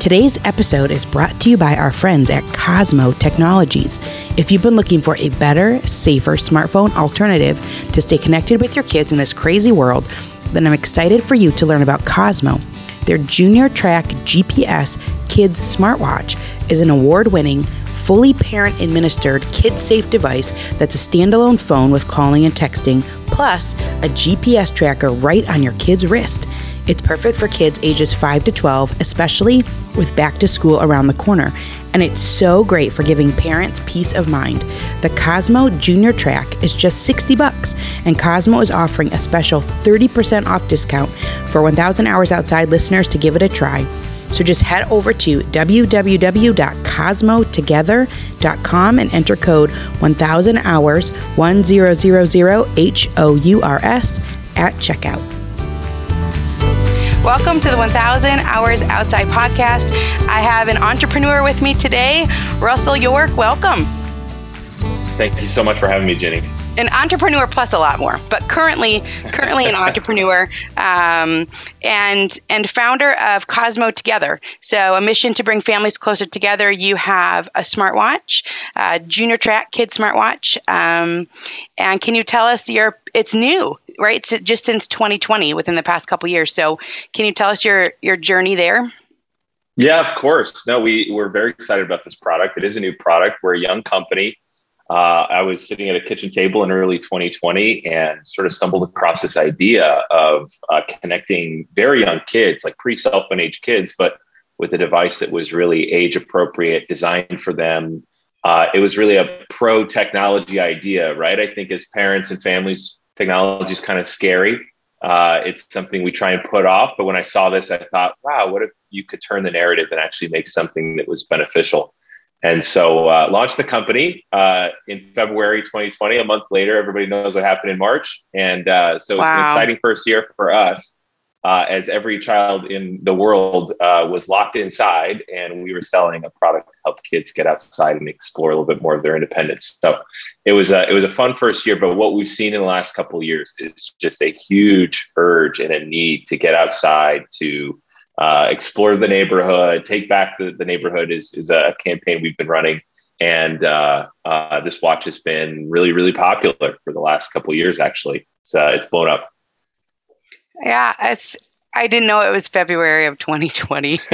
Today's episode is brought to you by our friends at Cosmo Technologies. If you've been looking for a better, safer smartphone alternative to stay connected with your kids in this crazy world, then I'm excited for you to learn about Cosmo. Their Junior Track GPS Kids smartwatch is an award winning, fully parent administered, kid safe device that's a standalone phone with calling and texting, plus a GPS tracker right on your kid's wrist. It's perfect for kids ages 5 to 12, especially with back to school around the corner. And it's so great for giving parents peace of mind. The Cosmo Junior Track is just 60 bucks, and Cosmo is offering a special 30% off discount for 1000 Hours Outside listeners to give it a try. So just head over to www.cosmotogether.com and enter code 1000 hours 1000 H O U R S at checkout. Welcome to the 1000 Hours Outside podcast. I have an entrepreneur with me today, Russell York. Welcome. Thank you so much for having me, Jenny an entrepreneur plus a lot more, but currently currently an entrepreneur um, and and founder of Cosmo Together. So a mission to bring families closer together. You have a smartwatch, a Junior Track Kid smartwatch, um, and can you tell us your? It's new, right? It's just since 2020, within the past couple years. So can you tell us your your journey there? Yeah, of course. No, we we're very excited about this product. It is a new product. We're a young company. Uh, I was sitting at a kitchen table in early 2020 and sort of stumbled across this idea of uh, connecting very young kids, like pre cell phone age kids, but with a device that was really age appropriate, designed for them. Uh, it was really a pro technology idea, right? I think as parents and families, technology is kind of scary. Uh, it's something we try and put off. But when I saw this, I thought, wow, what if you could turn the narrative and actually make something that was beneficial? And so uh, launched the company uh, in February 2020. A month later, everybody knows what happened in March. And uh, so wow. it's an exciting first year for us uh, as every child in the world uh, was locked inside and we were selling a product to help kids get outside and explore a little bit more of their independence. So it was a, it was a fun first year, but what we've seen in the last couple of years is just a huge urge and a need to get outside to uh, explore the neighborhood, take back the, the neighborhood is, is a campaign we've been running. And uh, uh, this watch has been really, really popular for the last couple years. Actually, it's uh, it's blown up. Yeah, it's. I didn't know it was February of 2020.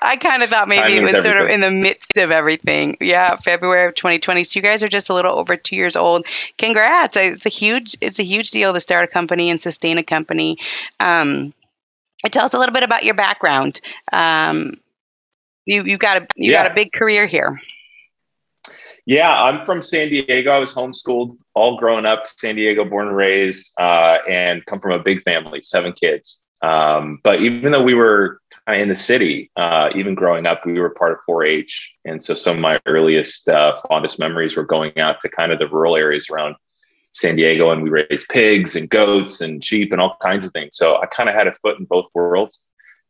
I kind of thought maybe Timing it was sort of in the midst of everything. Yeah, February of 2020. So you guys are just a little over two years old. Congrats! It's a huge, it's a huge deal to start a company and sustain a company. Um, tell us a little bit about your background. Um, you you got a you yeah. got a big career here. Yeah, I'm from San Diego. I was homeschooled all growing up, San Diego, born and raised, uh, and come from a big family, seven kids. Um, but even though we were kind of in the city, uh, even growing up, we were part of 4-H, and so some of my earliest, uh, fondest memories were going out to kind of the rural areas around San Diego and we raised pigs and goats and sheep and all kinds of things. So I kind of had a foot in both worlds.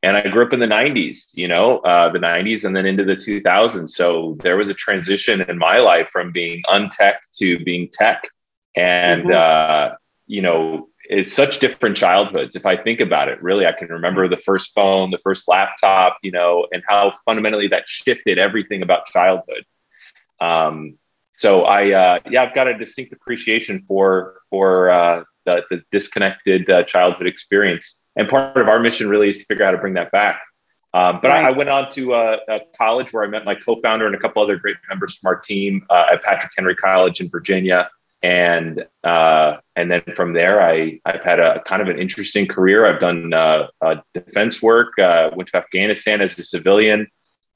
And I grew up in the 90s, you know, uh, the 90s and then into the 2000s. So there was a transition in my life from being untech to being tech. And, mm-hmm. uh, you know, it's such different childhoods. If I think about it, really, I can remember the first phone, the first laptop, you know, and how fundamentally that shifted everything about childhood. Um, so I uh, yeah I've got a distinct appreciation for for uh, the, the disconnected uh, childhood experience, and part of our mission really is to figure out how to bring that back. Um, but right. I, I, went on to uh, a college where I met my co-founder and a couple other great members from our team uh, at Patrick Henry College in Virginia, and uh, and then from there I I've had a kind of an interesting career. I've done defense work, went to Afghanistan as a civilian.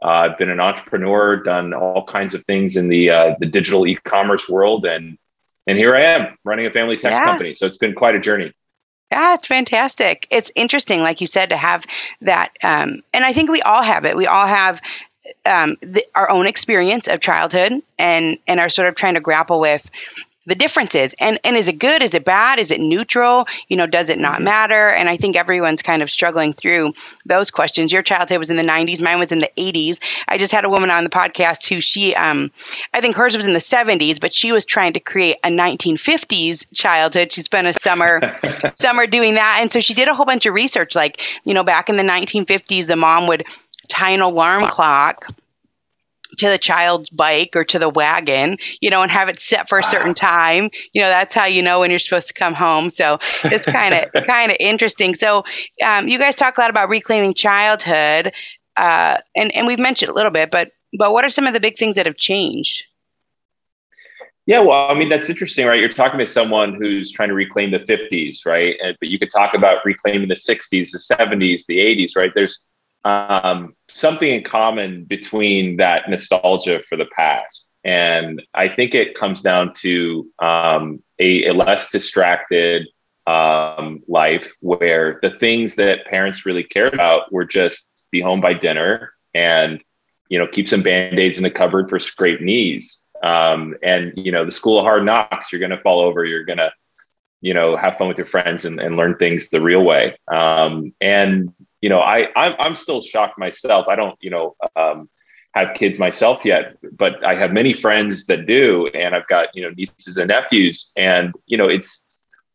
Uh, I've been an entrepreneur, done all kinds of things in the uh, the digital e-commerce world, and and here I am running a family tech yeah. company. So it's been quite a journey. Yeah, it's fantastic. It's interesting, like you said, to have that, um, and I think we all have it. We all have um, the, our own experience of childhood, and and are sort of trying to grapple with the differences and and is it good? Is it bad? Is it neutral? You know does it not mm-hmm. matter? And i think everyone's kind of struggling through those questions. Your childhood was in the 90s mine was in the 80s i just had a woman on the podcast who she um i think hers was in the 70s but she was trying to create a 1950s childhood. She spent a summer summer doing that. And so she did a whole bunch of research. Like you know back in the 1950s the mom would tie an alarm clock to the child's bike or to the wagon, you know, and have it set for a certain time. You know, that's how you know when you're supposed to come home. So it's kind of kind of interesting. So um, you guys talk a lot about reclaiming childhood, uh, and and we've mentioned a little bit, but but what are some of the big things that have changed? Yeah, well, I mean that's interesting, right? You're talking to someone who's trying to reclaim the 50s, right? And, but you could talk about reclaiming the 60s, the 70s, the 80s, right? There's um, something in common between that nostalgia for the past. And I think it comes down to um, a, a, less distracted um, life where the things that parents really cared about were just be home by dinner and, you know, keep some band-aids in the cupboard for scraped knees. Um, and, you know, the school of hard knocks, you're going to fall over, you're going to, you know, have fun with your friends and, and learn things the real way. Um, and you know, I I'm, I'm still shocked myself. I don't, you know, um, have kids myself yet, but I have many friends that do, and I've got you know nieces and nephews, and you know, it's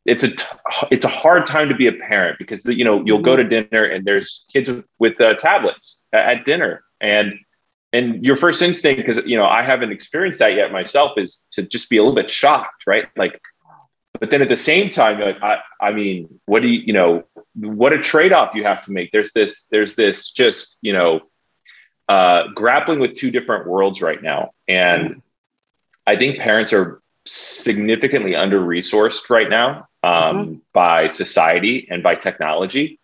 it's a t- it's a hard time to be a parent because you know you'll go to mm-hmm. dinner and there's kids with, with uh, tablets at, at dinner, and and your first instinct because you know I haven't experienced that yet myself is to just be a little bit shocked, right? Like but then at the same time like I, I mean what do you you know what a trade-off you have to make. There's this there's this just you know uh, grappling with two different worlds right now. And i think parents are significantly under resourced right now um, mm-hmm. by society and by technology.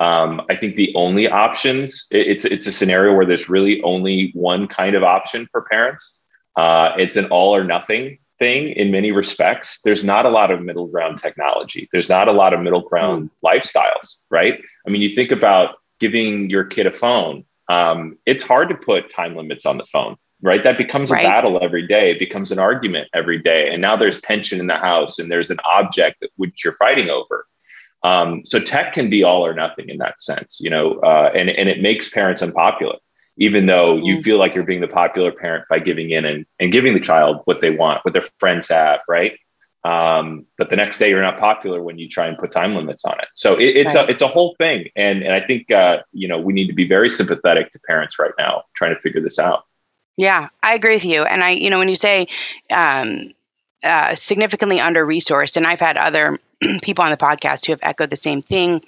Um, i think the only options it's it's a scenario where there's really only one kind of option for parents. Uh, it's an all or nothing thing in many respects. There's not a lot of middle ground technology. There's not a lot of middle ground mm. lifestyles, right? I mean, you think about giving your kid a phone. Um, it's hard to put time limits on the phone, right? That becomes right. a battle every day. It becomes an argument every day. And now there's tension in the house and there's an object which you're fighting over. Um, so tech can be all or nothing in that sense, you know, uh, and, and it makes parents unpopular even though you mm. feel like you're being the popular parent by giving in and, and giving the child what they want, what their friends have, right? Um, but the next day you're not popular when you try and put time limits on it. So it, it's right. a it's a whole thing, and and I think uh, you know we need to be very sympathetic to parents right now trying to figure this out. Yeah, I agree with you, and I you know when you say um, uh, significantly under resourced, and I've had other people on the podcast who have echoed the same thing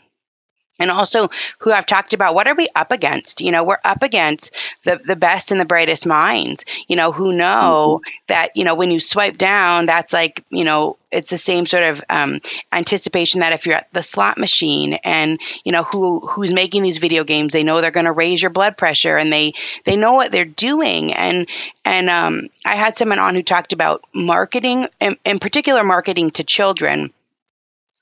and also who I've talked about what are we up against? You know, we're up against the, the best and the brightest minds, you know, who know mm-hmm. that, you know, when you swipe down, that's like, you know, it's the same sort of um, anticipation that if you're at the slot machine and you know who who's making these video games they know they're going to raise your blood pressure and they they know what they're doing and and um, i had someone on who talked about marketing in, in particular marketing to children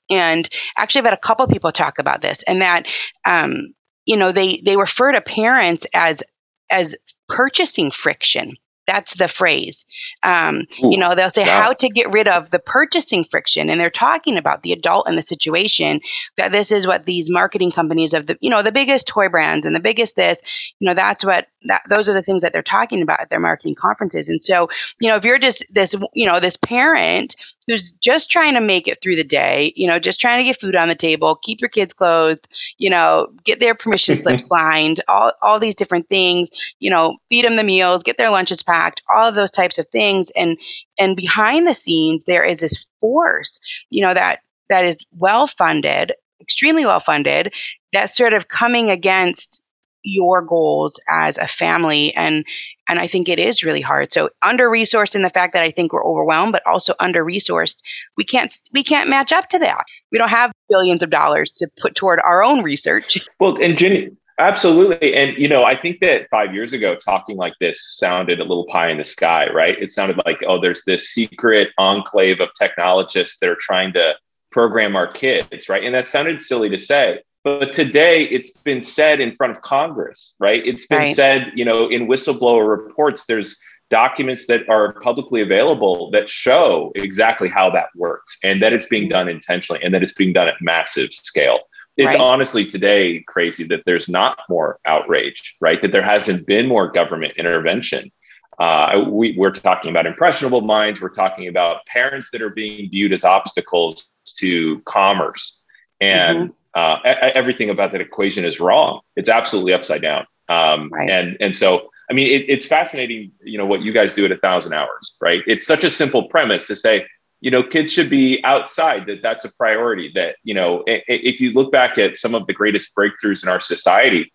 and actually, I've had a couple people talk about this, and that um, you know they they refer to parents as as purchasing friction that's the phrase. Um, Ooh, you know, they'll say wow. how to get rid of the purchasing friction, and they're talking about the adult and the situation. That this is what these marketing companies of the, you know, the biggest toy brands and the biggest this, you know, that's what that those are the things that they're talking about at their marketing conferences. And so, you know, if you're just this, you know, this parent who's just trying to make it through the day, you know, just trying to get food on the table, keep your kids clothed, you know, get their permission slips signed, all all these different things, you know, feed them the meals, get their lunches packed all of those types of things and and behind the scenes there is this force you know that that is well funded extremely well funded that's sort of coming against your goals as a family and and I think it is really hard. So under resourced in the fact that I think we're overwhelmed, but also under resourced, we can't we can't match up to that. We don't have billions of dollars to put toward our own research. Well, and Jenny, Absolutely. And, you know, I think that five years ago, talking like this sounded a little pie in the sky, right? It sounded like, oh, there's this secret enclave of technologists that are trying to program our kids, right? And that sounded silly to say. But today it's been said in front of Congress, right? It's been right. said, you know, in whistleblower reports, there's documents that are publicly available that show exactly how that works and that it's being done intentionally and that it's being done at massive scale. It's right. honestly today crazy that there's not more outrage, right? That there hasn't been more government intervention. Uh, we, we're talking about impressionable minds. We're talking about parents that are being viewed as obstacles to commerce. And mm-hmm. Uh, everything about that equation is wrong. It's absolutely upside down. Um, right. And and so I mean, it, it's fascinating, you know, what you guys do at a thousand hours, right? It's such a simple premise to say, you know, kids should be outside. That that's a priority. That you know, if you look back at some of the greatest breakthroughs in our society,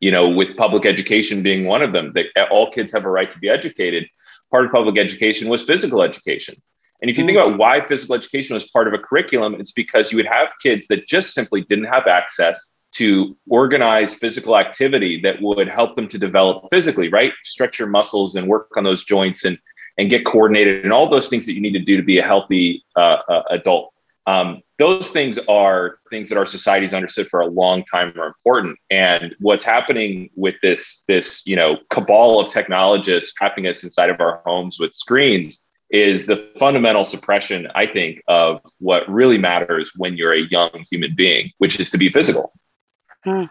you know, with public education being one of them, that all kids have a right to be educated. Part of public education was physical education. And if you think mm. about why physical education was part of a curriculum, it's because you would have kids that just simply didn't have access to organize physical activity that would help them to develop physically, right? Stretch your muscles and work on those joints and and get coordinated and all those things that you need to do to be a healthy uh, uh, adult. Um, those things are things that our society has understood for a long time are important. And what's happening with this this you know cabal of technologists trapping us inside of our homes with screens is the fundamental suppression, I think, of what really matters when you're a young human being, which is to be physical. Hmm.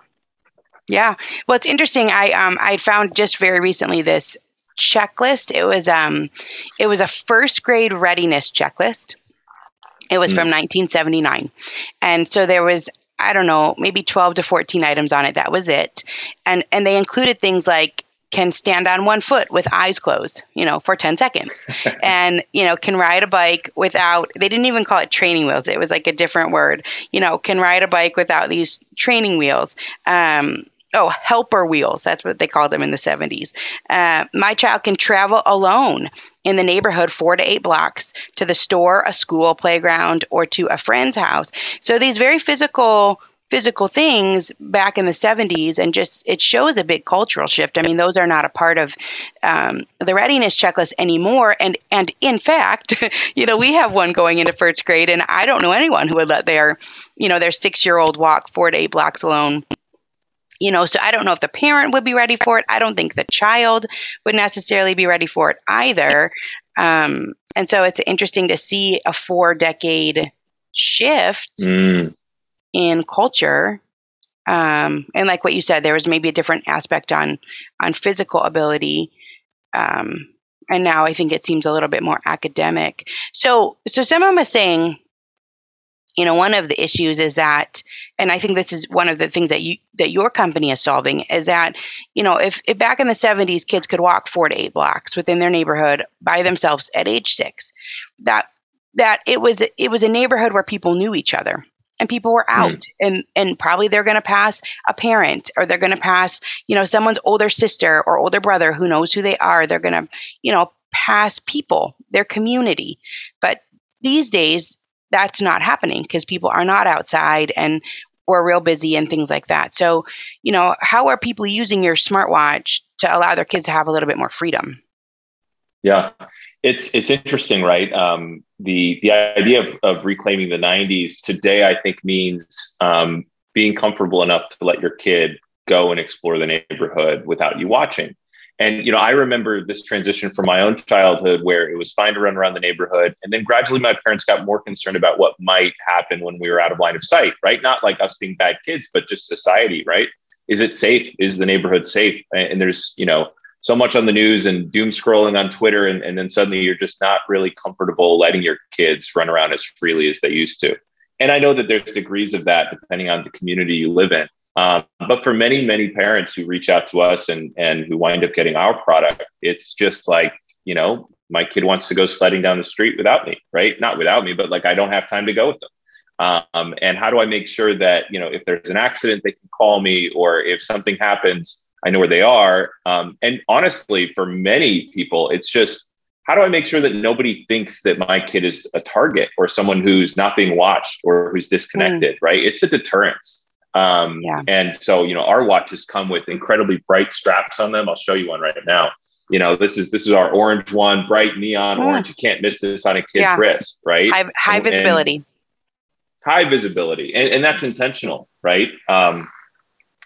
Yeah. Well, it's interesting. I um I found just very recently this checklist. It was um it was a first grade readiness checklist. It was mm. from 1979. And so there was I don't know, maybe 12 to 14 items on it. That was it. And and they included things like can stand on one foot with eyes closed, you know, for 10 seconds. and, you know, can ride a bike without, they didn't even call it training wheels. It was like a different word, you know, can ride a bike without these training wheels. Um, oh, helper wheels. That's what they called them in the 70s. Uh, my child can travel alone in the neighborhood four to eight blocks to the store, a school, playground, or to a friend's house. So these very physical physical things back in the 70s and just it shows a big cultural shift. I mean those are not a part of um, the readiness checklist anymore. And and in fact you know we have one going into first grade and i don't know anyone who would let their you know their six year old walk four to eight blocks alone. You know so i don't know if the parent would be ready for it. I don't think the child would necessarily be ready for it either. Um, and so it's interesting to see a four decade shift mm in culture um, and like what you said there was maybe a different aspect on on physical ability um, and now i think it seems a little bit more academic. So so someone was saying you know one of the issues is that and i think this is one of the things that you that your company is solving is that you know if, if back in the 70s kids could walk four to eight blocks within their neighborhood by themselves at age six that that it was it was a neighborhood where people knew each other and people were hmm. out mm. and and probably they're going to pass a parent or they're going to pass you know someone's older sister or older brother who knows who they are they're going to you know pass people their community but these days that's not happening because people are not outside and we're real busy and things like that so you know how are people using your smartwatch to allow their kids to have a little bit more freedom yeah it's it's interesting, right? Um, the the idea of, of reclaiming the '90s today, I think, means um, being comfortable enough to let your kid go and explore the neighborhood without you watching. And you know, I remember this transition from my own childhood where it was fine to run around the neighborhood, and then gradually my parents got more concerned about what might happen when we were out of line of sight. Right? Not like us being bad kids, but just society. Right? Is it safe? Is the neighborhood safe? And there's you know so much on the news and doom scrolling on Twitter, and, and then suddenly you're just not really comfortable letting your kids run around as freely as they used to. And I know that there's degrees of that depending on the community you live in. Um, but for many, many parents who reach out to us and and who wind up getting our product, it's just like you know, my kid wants to go sledding down the street without me, right? Not without me, but like I don't have time to go with them. Um, and how do I make sure that you know if there's an accident, they can call me, or if something happens, I know where they are. Um, and honestly, for many people, it's just how do I make sure that nobody thinks that my kid is a target or someone who's not being watched or who's disconnected, mm. right? It's a deterrence. Um, yeah. And so, you know, our watches come with incredibly bright straps on them. I'll show you one right now. You know, this is this is our orange one, bright neon yeah. orange. You can't miss this on a kid's yeah. wrist, right? High, high and, visibility. And high visibility, and, and that's intentional, right? Um,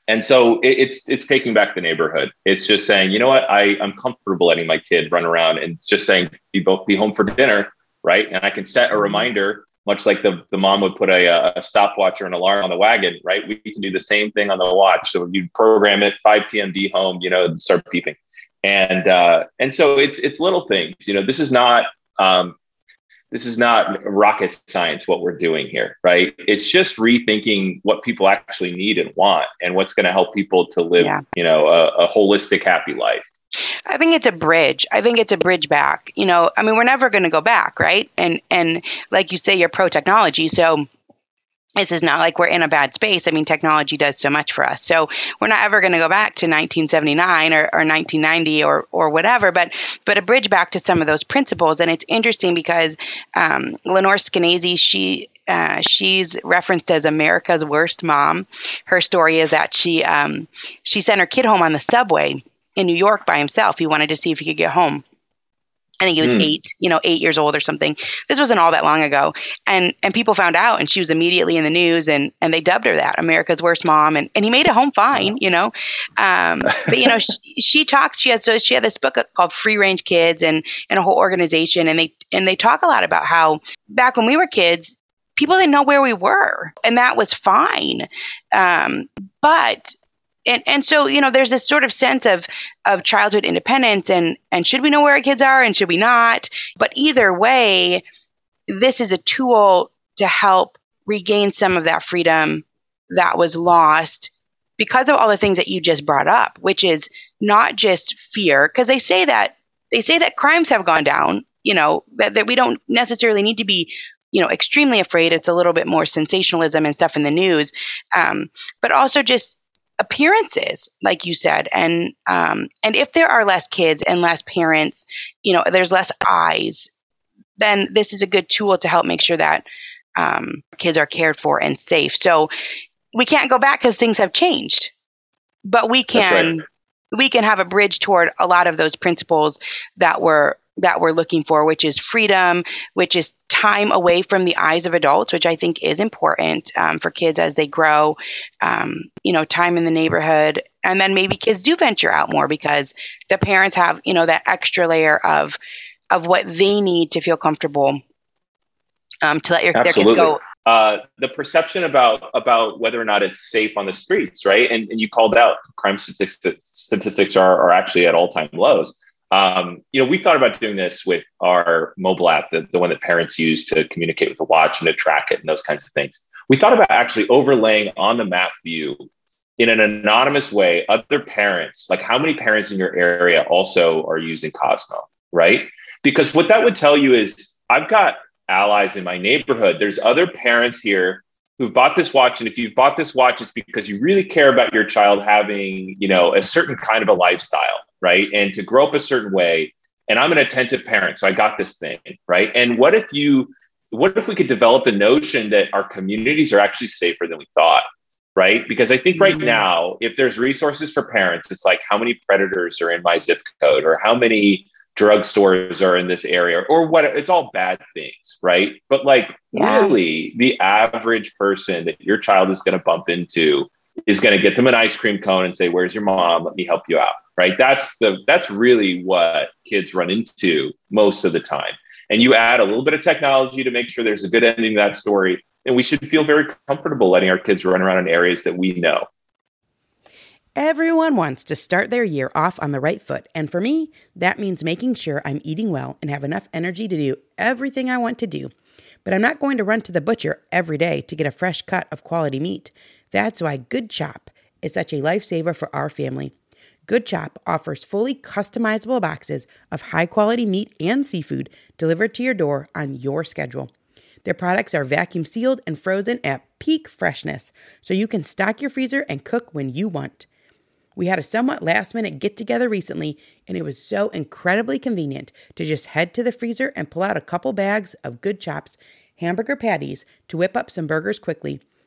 And so it, it's it's taking back the neighborhood. It's just saying, you know what, I I'm comfortable letting my kid run around and just saying, be both be home for dinner, right? And I can set a mm-hmm. reminder, much like the the mom would put a, a stopwatch or an alarm on the wagon, right? We can do the same thing on the watch. So you program it 5 p.m. be home, you know, start peeping, and uh, and so it's it's little things. You know, this is not um, this is not rocket science what we're doing here right it's just rethinking what people actually need and want and what's going to help people to live yeah. you know a, a holistic happy life I think it's a bridge. I think it's a bridge back. You know, I mean, we're never going to go back, right? And and like you say, you're pro technology, so this is not like we're in a bad space. I mean, technology does so much for us. So we're not ever going to go back to 1979 or, or 1990 or, or whatever, but, but a bridge back to some of those principles. And it's interesting because um, Lenore Skenazy, she, uh, she's referenced as America's worst mom. Her story is that she, um, she sent her kid home on the subway in New York by himself. He wanted to see if he could get home. I think he was mm. eight, you know, eight years old or something. This wasn't all that long ago, and and people found out, and she was immediately in the news, and and they dubbed her that America's worst mom, and and he made it home fine, you know. Um, but you know, she, she, talks. She has so she had this book called Free Range Kids, and and a whole organization, and they and they talk a lot about how back when we were kids, people didn't know where we were, and that was fine. Um, but and and so you know there's this sort of sense of of childhood independence and and should we know where our kids are and should we not? But either way this is a tool to help regain some of that freedom that was lost because of all the things that you just brought up which is not just fear because they say that they say that crimes have gone down you know that, that we don't necessarily need to be you know extremely afraid. It's a little bit more sensationalism and stuff in the news. Um, but also just appearances like you said and um, and if there are less kids and less parents you know there's less eyes then this is a good tool to help make sure that um, kids are cared for and safe so we can't go back because things have changed but we can right. we can have a bridge toward a lot of those principles that were that we're looking for, which is freedom, which is time away from the eyes of adults, which I think is important um, for kids as they grow. Um, you know, time in the neighborhood, and then maybe kids do venture out more because the parents have you know that extra layer of of what they need to feel comfortable um, to let your, their kids go. Uh, the perception about about whether or not it's safe on the streets, right? And, and you called out crime statistics statistics are, are actually at all time lows. Um, you know, we thought about doing this with our mobile app, the, the one that parents use to communicate with the watch and to track it and those kinds of things. We thought about actually overlaying on the map view in an anonymous way other parents, like how many parents in your area also are using Cosmo, right? Because what that would tell you is I've got allies in my neighborhood. There's other parents here who've bought this watch and if you've bought this watch it's because you really care about your child having you know a certain kind of a lifestyle right and to grow up a certain way and i'm an attentive parent so i got this thing right and what if you what if we could develop the notion that our communities are actually safer than we thought right because i think right mm-hmm. now if there's resources for parents it's like how many predators are in my zip code or how many drugstores are in this area or what it's all bad things right but like yeah. really the average person that your child is going to bump into is going to get them an ice cream cone and say where's your mom? Let me help you out right? That's the that's really what kids run into most of the time. And you add a little bit of technology to make sure there's a good ending to that story and we should feel very comfortable letting our kids run around in areas that we know. Everyone wants to start their year off on the right foot, and for me, that means making sure I'm eating well and have enough energy to do everything I want to do. But I'm not going to run to the butcher every day to get a fresh cut of quality meat. That's why Good Chop is such a lifesaver for our family. Good Chop offers fully customizable boxes of high quality meat and seafood delivered to your door on your schedule. Their products are vacuum sealed and frozen at peak freshness, so you can stock your freezer and cook when you want. We had a somewhat last minute get together recently, and it was so incredibly convenient to just head to the freezer and pull out a couple bags of good chops, hamburger patties to whip up some burgers quickly.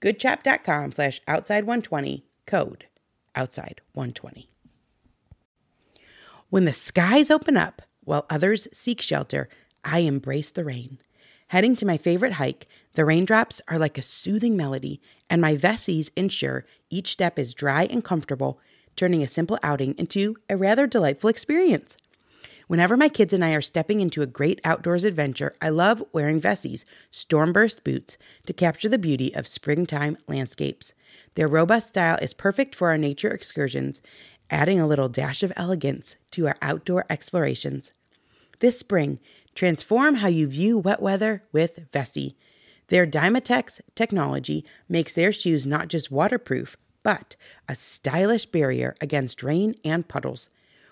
goodchop.com slash outside120 code outside120. When the skies open up while others seek shelter, I embrace the rain. Heading to my favorite hike, the raindrops are like a soothing melody, and my Vessies ensure each step is dry and comfortable, turning a simple outing into a rather delightful experience. Whenever my kids and I are stepping into a great outdoors adventure, I love wearing Vessies stormburst boots to capture the beauty of springtime landscapes. Their robust style is perfect for our nature excursions, adding a little dash of elegance to our outdoor explorations. This spring, transform how you view wet weather with Vessi. Their Dymatex technology makes their shoes not just waterproof, but a stylish barrier against rain and puddles.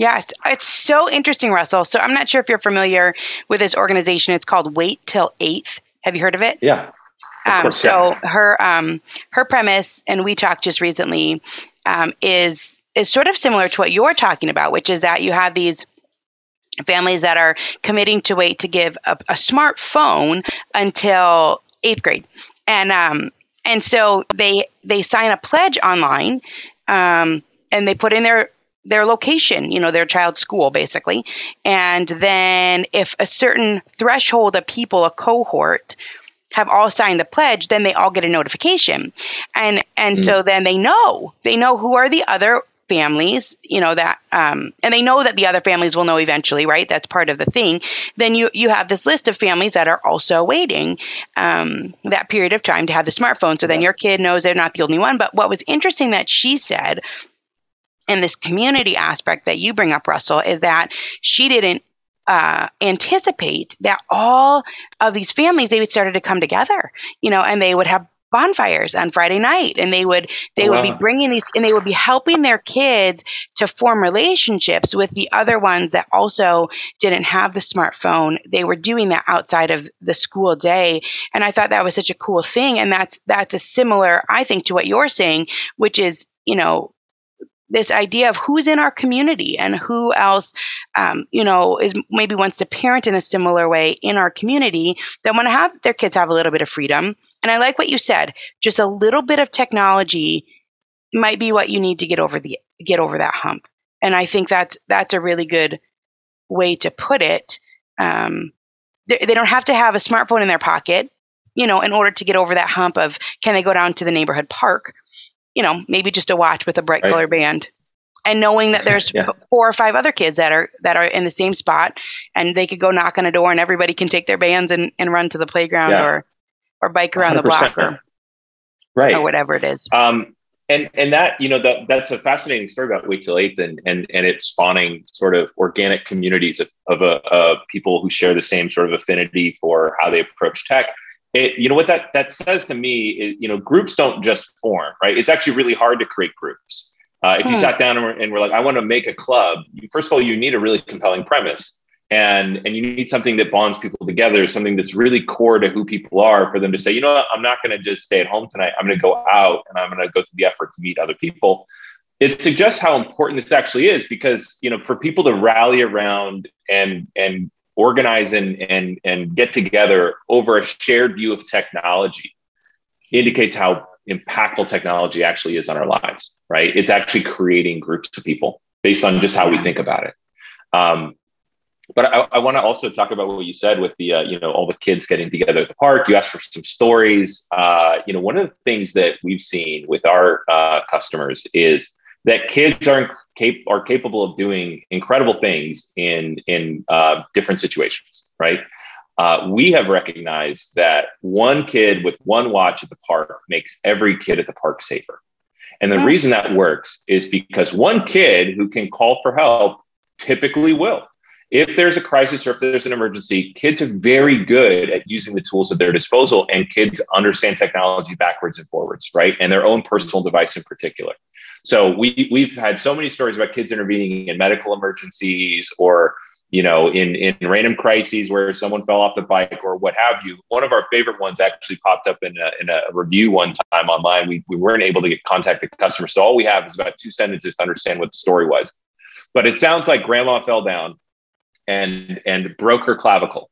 Yes, it's so interesting, Russell. So I'm not sure if you're familiar with this organization. It's called Wait Till Eighth. Have you heard of it? Yeah. Um, course, so yeah. her um, her premise, and we talked just recently, um, is is sort of similar to what you're talking about, which is that you have these families that are committing to wait to give a, a smartphone until eighth grade, and um, and so they they sign a pledge online, um, and they put in their their location, you know, their child's school basically. And then if a certain threshold of people, a cohort, have all signed the pledge, then they all get a notification. And and mm. so then they know. They know who are the other families, you know, that um, and they know that the other families will know eventually, right? That's part of the thing. Then you you have this list of families that are also waiting um, that period of time to have the smartphone. So then your kid knows they're not the only one. But what was interesting that she said and this community aspect that you bring up, Russell, is that she didn't uh, anticipate that all of these families they would started to come together, you know, and they would have bonfires on Friday night and they would they wow. would be bringing these and they would be helping their kids to form relationships with the other ones that also didn't have the smartphone they were doing that outside of the school day and I thought that was such a cool thing and that's that's a similar I think to what you're saying which is you know this idea of who's in our community and who else, um, you know, is maybe wants to parent in a similar way in our community that want to have their kids have a little bit of freedom. And I like what you said. Just a little bit of technology might be what you need to get over the get over that hump. And I think that's that's a really good way to put it. Um, they, they don't have to have a smartphone in their pocket, you know, in order to get over that hump of can they go down to the neighborhood park you know, maybe just a watch with a bright right. color band. And knowing that there's yeah. four or five other kids that are that are in the same spot and they could go knock on a door and everybody can take their bands and, and run to the playground yeah. or or bike around 100%. the block or, right. or whatever it is. Um, and and that you know that that's a fascinating story about wait till eighth and and and it's spawning sort of organic communities of of, uh, of people who share the same sort of affinity for how they approach tech it, you know what that that says to me is you know groups don't just form right? It's actually really hard to create groups. Uh, if you hmm. sat down and we're, and we're, like i want to make a club first of all you need a really compelling premise. And and you need something that bonds people together something that's really core to who people are for them to say you know what? I'm not going to just stay at home tonight. I'm going to go out and i'm going to go through the effort to meet other people. It suggests how important this actually is because you know for people to rally around and and organize and, and, and get together over a shared view of technology indicates how impactful technology actually is on our lives, right? It's actually creating groups of people based on just how we think about it. Um, but I, I want to also talk about what you said with the, uh, you know, all the kids getting together at the park. You asked for some stories. Uh, you know, one of the things that we've seen with our uh, customers is that kids are cap- are capable of doing incredible things in in uh, different situations, right? Uh, we have recognized that one kid with one watch at the park makes every kid at the park safer. And the reason that works is because one kid who can call for help typically will. If there's a crisis or if there's an emergency, kids are very good at using the tools at their disposal, and kids understand technology backwards and forwards, right? And their own personal device in particular. So we we've had so many stories about kids intervening in medical emergencies or you know in in random crises where someone fell off the bike or what have you. One of our favorite ones actually popped up in a, in a review one time online. We we weren't able to get contact the customer, so all we have is about two sentences to understand what the story was. But it sounds like grandma fell down and and broke her clavicle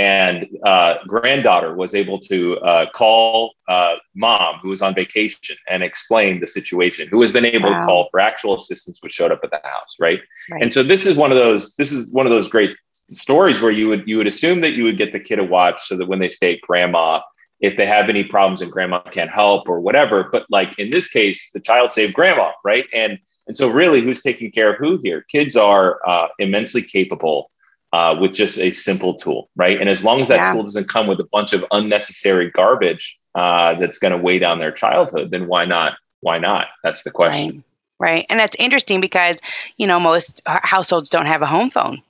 and uh, granddaughter was able to uh, call uh, mom who was on vacation and explain the situation who was then able wow. to call for actual assistance which showed up at the house right? right? and so this is one of those this is one of those great stories where you would you would assume that you would get the kid a watch so that when they stay at grandma if they have any problems and grandma can't help or whatever but like in this case the child saved grandma right and and so really who's taking care of who here kids are uh, immensely capable uh, with just a simple tool, right? And as long as that yeah. tool doesn't come with a bunch of unnecessary garbage uh, that's going to weigh down their childhood, then why not? Why not? That's the question. Right. right. And that's interesting because, you know, most households don't have a home phone.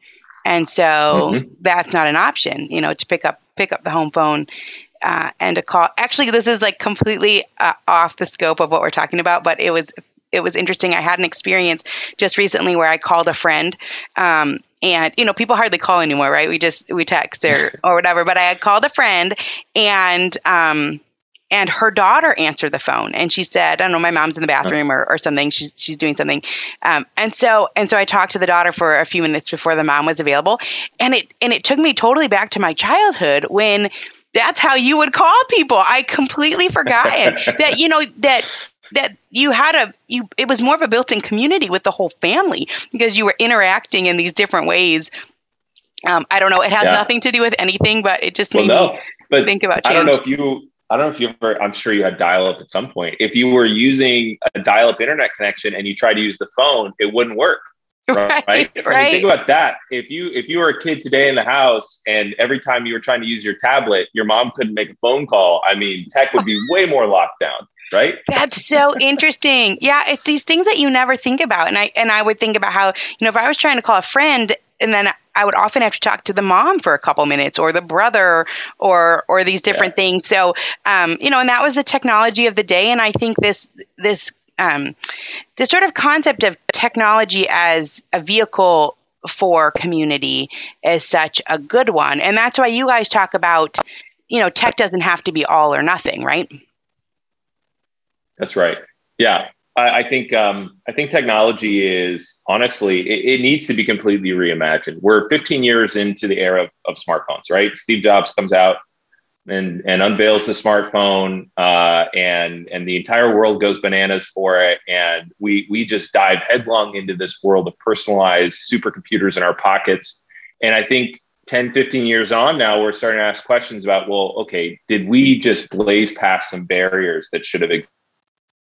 And so mm-hmm. that's not an option, you know, to pick up pick up the home phone uh, and a call. Actually, this is like completely uh, off the scope of what we're talking about, but it was it was interesting. I had an experience just recently where I called a friend, um, and you know, people hardly call anymore, right? We just we text or or whatever. But I had called a friend, and um, and her daughter answered the phone, and she said, "I don't know, my mom's in the bathroom or, or something. She's she's doing something." Um, and so and so I talked to the daughter for a few minutes before the mom was available, and it and it took me totally back to my childhood when that's how you would call people. I completely forgot that you know that that you had a you it was more of a built-in community with the whole family because you were interacting in these different ways um, i don't know it has yeah. nothing to do with anything but it just made no, me but think about you. i don't know if you i don't know if you ever i'm sure you had dial-up at some point if you were using a dial-up internet connection and you tried to use the phone it wouldn't work right, right? right. I mean, think about that. If you if you were a kid today in the house and every time you were trying to use your tablet, your mom couldn't make a phone call. I mean, tech would be way more locked down right that's so interesting yeah it's these things that you never think about and i and i would think about how you know if i was trying to call a friend and then I would often have to talk to the mom for a couple minutes or the brother or or these different yeah. things. So um, you know, and that was the technology of the day. And I think this this um, this sort of concept of technology as a vehicle for community is such a good one. And that's why you guys talk about, you know, tech doesn't have to be all or nothing, right? That's right. Yeah, I, I think um, I think technology is honestly it, it, needs to be completely reimagined. We're 15 years into the era of, of smartphones, right? Steve Jobs comes out and and unveils the smartphone, uh, and and the entire world goes bananas for it, and we we just dive headlong into this world of personalized supercomputers in our pockets. And I think 10, 15 years on now, we're starting to ask questions about, well, okay, did we just blaze past some barriers that should have existed?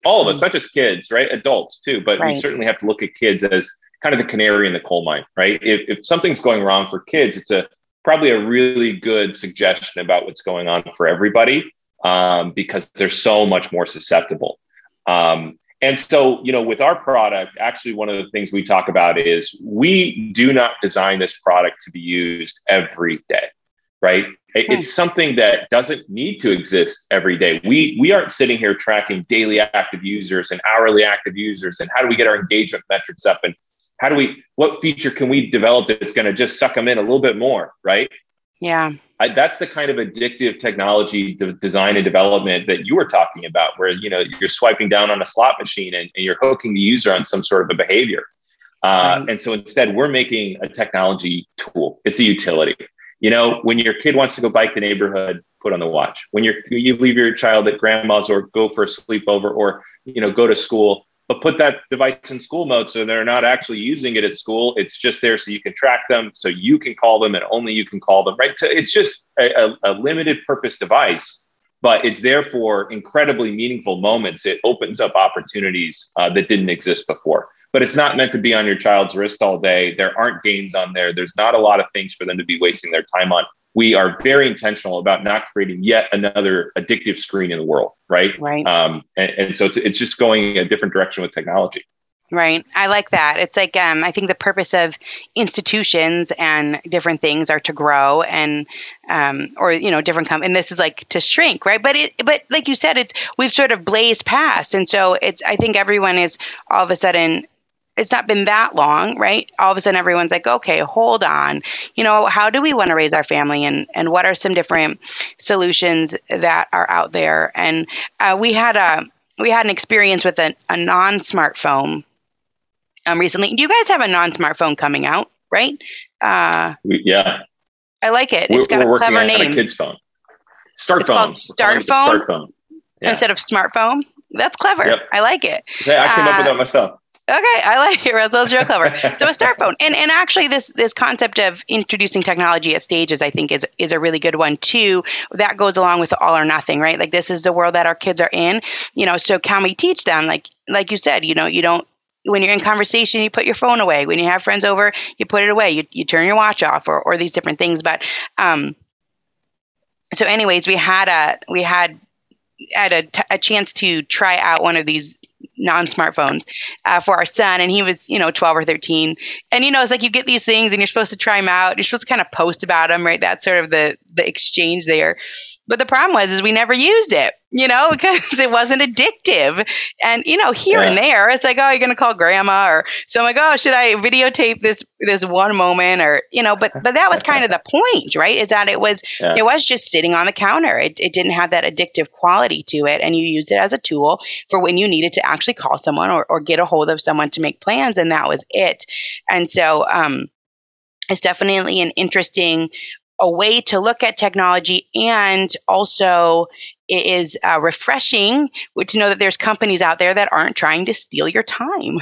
All of us, not just kids, right? Adults too, but right. we certainly have to look at kids as kind of the canary in the coal mine, right? If, if something's going wrong for kids, it's a probably a really good suggestion about what's going on for everybody um, because they're so much more susceptible. Um, and so, you know, with our product, actually, one of the things we talk about is we do not design this product to be used every day, right? Hmm. It's something that doesn't need to exist every day. We we aren't sitting here tracking daily active users and hourly active users and how do we get our engagement metrics up and how do we what feature can we develop that's going to just suck them in a little bit more, right? Yeah. I, that's the kind of addictive technology design and development that you were talking about, where you know you're swiping down on a slot machine and, and you're hooking the user on some sort of a behavior. Uh, right. And so instead, we're making a technology tool. It's a utility. You know, when your kid wants to go bike the neighborhood, put on the watch. When you're you leave your child at grandma's or go for a sleepover or you know go to school, but put that device in school mode so they're not actually using it at school. It's just there so you can track them, so you can call them, and only you can call them. Right? So it's just a, a, a limited purpose device, but it's there for incredibly meaningful moments. It opens up opportunities uh, that didn't exist before but it's not meant to be on your child's wrist all day. There aren't games on there. There's not a lot of things for them to be wasting their time on. we are very intentional about not creating yet another addictive screen in the world, right? Right. Um, and, and so it's it's just going a different direction with technology. Right. I like that. It's like um, I think the purpose of institutions and different things are to grow and um, or you know different com- and this is like to shrink, right? But it but like you said, it's we've sort of blazed past, and so it's I think everyone is all of a sudden it's not been that long, right? All of a sudden, everyone's like, okay, hold on. You know, how do we want to raise our family, and and what are some different solutions that are out there? And uh, we had a we had an experience with a, a non smartphone um, recently. Do you guys have a non smartphone coming out? Right? Uh, we, yeah, I like it. It's got we're a clever name. On a kid's phone. Start phone. Start phone. Start phone. Yeah. Instead of smartphone. That's clever. Yep. I like it. Yeah, I came uh, up with that myself. Okay, I like it. That's real clever. So a start phone, and and actually this this concept of introducing technology at stages, I think, is is a really good one too. That goes along with all or nothing, right? Like this is the world that our kids are in. You know, so can we teach them? Like like you said, you know, you don't when you're in conversation, you put your phone away. When you have friends over, you put it away. You, you turn your watch off, or, or these different things. But um, so, anyways, we had a we had had a, t- a chance to try out one of these non-smartphones uh, for our son and he was you know 12 or 13 and you know it's like you get these things and you're supposed to try them out you're supposed to kind of post about them right that's sort of the the exchange there but the problem was is we never used it, you know, because it wasn't addictive. And you know, here yeah. and there, it's like, oh, you're gonna call grandma, or so I'm like, oh, should I videotape this this one moment, or you know, but but that was kind of the point, right? Is that it was yeah. it was just sitting on the counter. It it didn't have that addictive quality to it, and you used it as a tool for when you needed to actually call someone or, or get a hold of someone to make plans, and that was it. And so, um, it's definitely an interesting a way to look at technology and also it is uh, refreshing to know that there's companies out there that aren't trying to steal your time.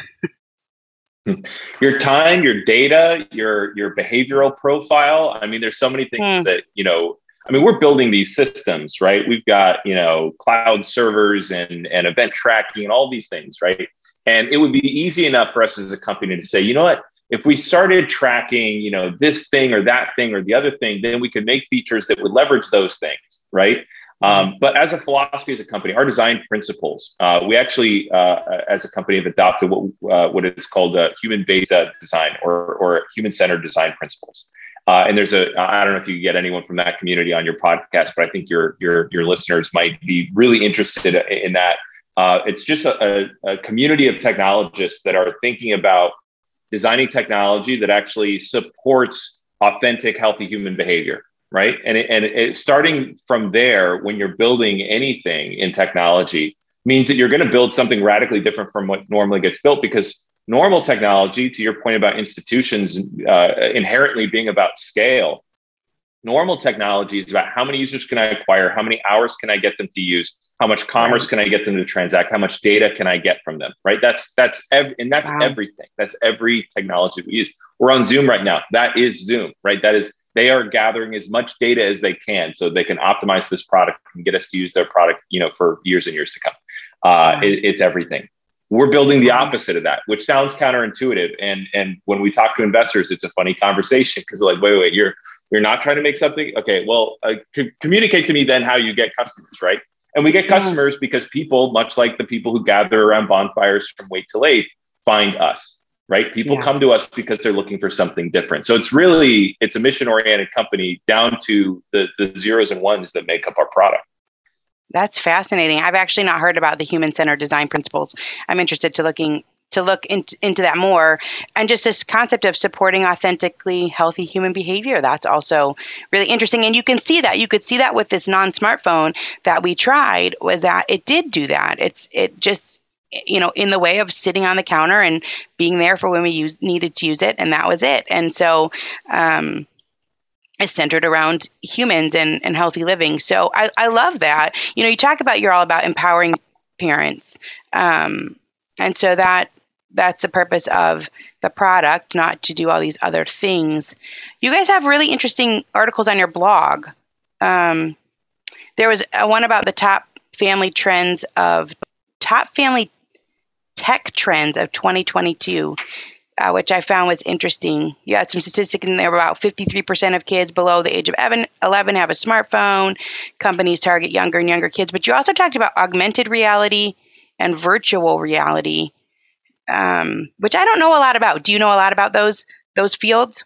Your time your data your your behavioral profile i mean there's so many things hmm. that you know i mean we're building these systems right? We've got you know cloud servers and and event tracking and all these things right? And it would be easy enough for us as a company to say you know what if we started tracking, you know, this thing or that thing or the other thing, then we could make features that would leverage those things, right? Um, mm-hmm. but as a philosophy, as a company, our design principles, uh, we actually, uh, as a company, have adopted what uh, what is called human-based uh, design or or human-centered design principles. Uh, and there's a I don't know if you get anyone from that community on your podcast, but I think your your your listeners might be really interested in that. Uh, it's just a, a community of technologists that are thinking about designing technology that actually supports authentic, healthy human behavior, right? And it, and it, starting from there, when you're building anything in technology, means that you're going to build something radically different from what normally gets built because normal technology, to your point about institutions uh, inherently being about scale, normal technology is about how many users can I acquire, how many hours can I get them to use, how much commerce can I get them to transact, how much data can I get from them, right? That's that's ev- and that's wow. everything. That's every technology we use. We're on Zoom right now. That is Zoom, right? That is they are gathering as much data as they can so they can optimize this product and get us to use their product, you know, for years and years to come. Uh, it, it's everything. We're building the opposite of that, which sounds counterintuitive. And and when we talk to investors, it's a funny conversation because they're like, wait, wait, you're you're not trying to make something. Okay, well, uh, c- communicate to me then how you get customers, right? And we get customers because people, much like the people who gather around bonfires from Wait Till Eight, find us, right? People yeah. come to us because they're looking for something different. So it's really it's a mission oriented company down to the the zeros and ones that make up our product. That's fascinating. I've actually not heard about the human centered design principles. I'm interested to looking to look into, into that more. And just this concept of supporting authentically healthy human behavior, that's also really interesting. And you can see that. You could see that with this non smartphone that we tried, was that it did do that. It's, it just, you know, in the way of sitting on the counter and being there for when we use, needed to use it. And that was it. And so, um, is centered around humans and, and healthy living. So I, I love that. You know, you talk about you're all about empowering parents. Um, and so that that's the purpose of the product, not to do all these other things. You guys have really interesting articles on your blog. Um, there was one about the top family trends of top family tech trends of 2022. uh, which I found was interesting. You had some statistics in there about 53% of kids below the age of 11 have a smartphone. Companies target younger and younger kids. But you also talked about augmented reality and virtual reality, um, which I don't know a lot about. Do you know a lot about those those fields?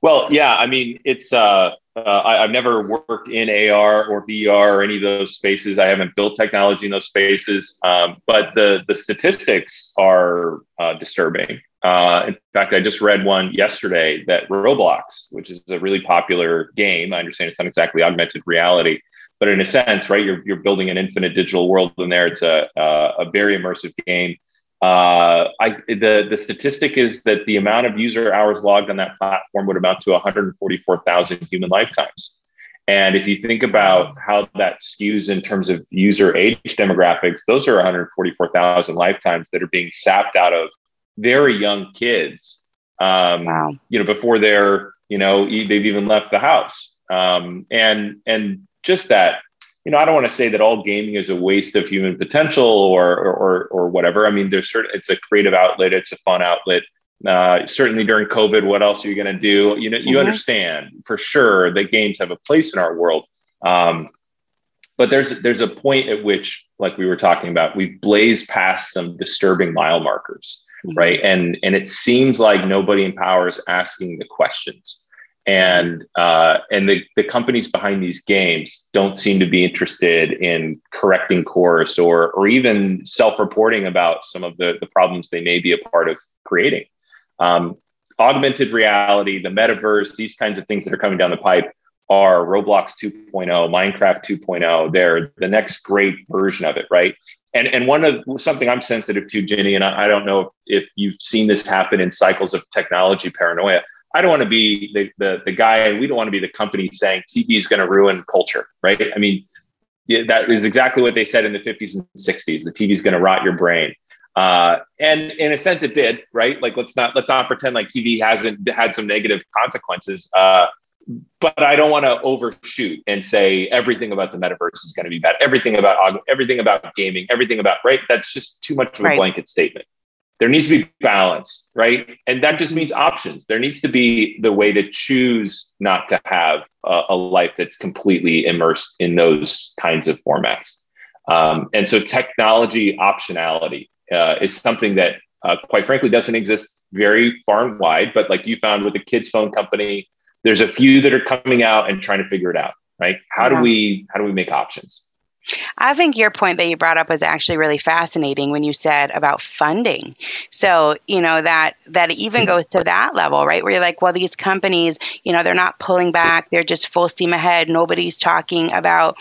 Well, yeah. I mean, it's uh, uh, I, have never worked in AR or VR or any of those spaces. I haven't built technology in those spaces, um, but the the statistics are uh, disturbing. Uh, in fact, I just read one yesterday that Roblox, which is a really popular game, I understand it's not exactly augmented reality, but in a sense, right, you're you're building an infinite digital world in there. It's a a, a very immersive game. Uh, I, the, the statistic is that the amount of user hours logged on that platform would amount to 144,000 human lifetimes. And if you think about how that skews in terms of user age demographics, those are 144,000 lifetimes that are being sapped out of very young kids. Um, wow. You know, before they're, you know, they've even left the house. Um, and and just that you know, I don't want to say that all gaming is a waste of human potential or or or, whatever. I mean, there's certain it's a creative outlet, it's a fun outlet. Uh, certainly during COVID, what else are you going to do? You know, you mm-hmm. understand for sure that games have a place in our world. Um, but there's there's a point at which, like we were talking about, we've blazed past some disturbing mile markers, mm-hmm. right? And and it seems like nobody in power is asking the questions and uh, and the, the companies behind these games don't seem to be interested in correcting course or or even self-reporting about some of the, the problems they may be a part of creating. Um, augmented reality the metaverse these kinds of things that are coming down the pipe are roblox 2.0 minecraft 2.0 they're the next great version of it right? And and one of something i'm sensitive to ginny and I, I don't know if you've seen this happen in cycles of technology paranoia I don't want to be the, the, the guy, and we don't want to be the company saying TV is going to ruin culture, right? I mean, yeah, that is exactly what they said in the 50s and 60s. The TV is going to rot your brain. Uh, and in a sense, it did, right? Like, let's not let's not pretend like TV hasn't had some negative consequences. Uh, but I don't want to overshoot and say everything about the metaverse is going to be bad. Everything about everything about gaming, everything about right. That's just too much of a right. blanket statement there needs to be balance, right? And that just means options. There needs to be the way to choose not to have a, a life that's completely immersed in those kinds of formats. Um, and so, technology optionality uh, is something that, uh, quite frankly, doesn't exist very far and wide. But like you found with the kids' phone company, there's a few that are coming out and trying to figure it out. Right? How yeah. do we how do we make options? I think your point that you brought up was actually really fascinating when you said about funding. So, you know, that that even goes to that level, right? Where you're like, well, these companies, you know, they're not pulling back, they're just full steam ahead. Nobody's talking about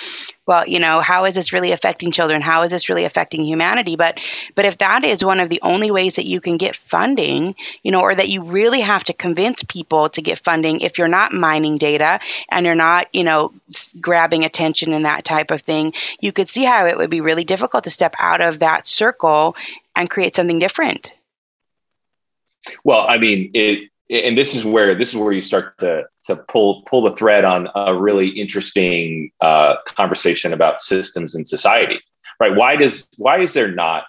well, you know, how is this really affecting children? How is this really affecting humanity? But but if that is one of the only ways that you can get funding, you know, or that you really have to convince people to get funding if you're not mining data and you're not, you know, grabbing attention and that type of thing, you could see how it would be really difficult to step out of that circle and create something different. Well, I mean, it and this is where this is where you start to to pull pull the thread on a really interesting uh, conversation about systems and society, right? Why does why is there not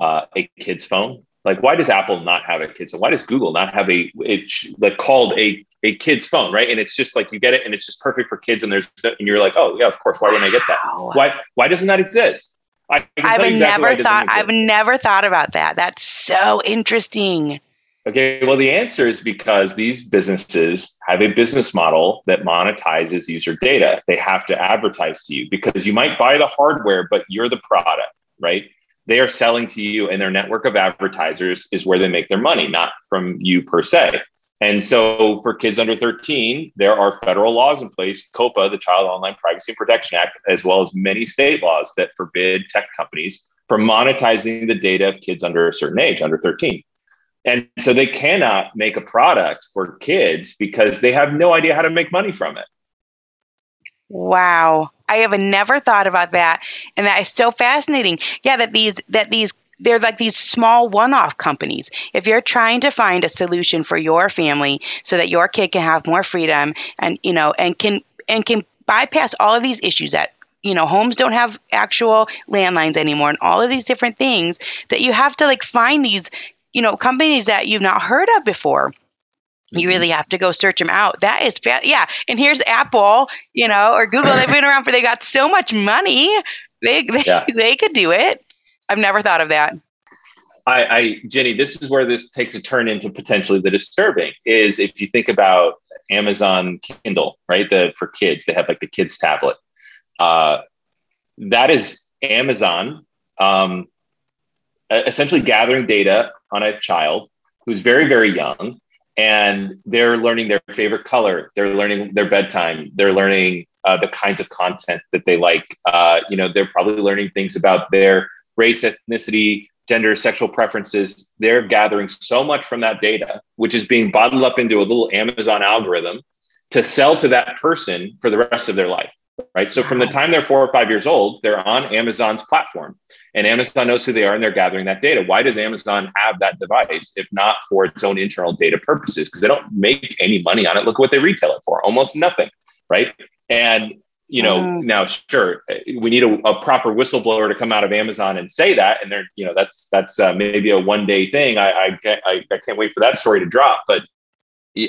uh, a kid's phone? Like, why does Apple not have a kid's phone? Why does Google not have a it like called a a kid's phone, right? And it's just like you get it, and it's just perfect for kids. And there's and you're like, oh yeah, of course. Why wouldn't I get that? Why why doesn't that exist? I, I have exactly never thought. I've never thought about that. That's so interesting. Okay, well, the answer is because these businesses have a business model that monetizes user data. They have to advertise to you because you might buy the hardware, but you're the product, right? They are selling to you, and their network of advertisers is where they make their money, not from you per se. And so, for kids under 13, there are federal laws in place, COPPA, the Child Online Privacy Protection Act, as well as many state laws that forbid tech companies from monetizing the data of kids under a certain age, under 13. And so they cannot make a product for kids because they have no idea how to make money from it. Wow. I have never thought about that. And that is so fascinating. Yeah, that these that these they're like these small one-off companies. If you're trying to find a solution for your family so that your kid can have more freedom and you know and can and can bypass all of these issues that you know homes don't have actual landlines anymore and all of these different things that you have to like find these you know, companies that you've not heard of before. You Mm-hmm. really have to go search them out. That is, fa- yeah. And here's Apple, you know, or Google. They've been around for, they got so much money. They, they, Yeah. they could do it. I've never thought of that. I, I Ginny, this is where this takes a turn into potentially the disturbing. Is if you think about Amazon Kindle, right? The for kids, they have like the kids tablet. Uh, that is Amazon um, essentially gathering data on a child who's very very young, and they're learning their favorite color. They're learning their bedtime. They're learning uh, the kinds of content that they like. Uh, you know, they're probably learning things about their race, ethnicity, gender, sexual preferences. They're gathering so much from that data, which is being bottled up into a little Amazon algorithm to sell to that person for the rest of their life. Right. So from the time they're four or five years old, they're on Amazon's platform and Amazon knows who they are and they're gathering that data. Why does Amazon have that device if not for its own internal data purposes? Because they don't make any money on it. Look what they retail it for almost nothing. Right. And you know Mm. now sure we need a, a, proper whistleblower to come out of amazon and say that and they're you know that's that's uh, maybe a one day thing I, I can't I, I, can't wait for that story to drop but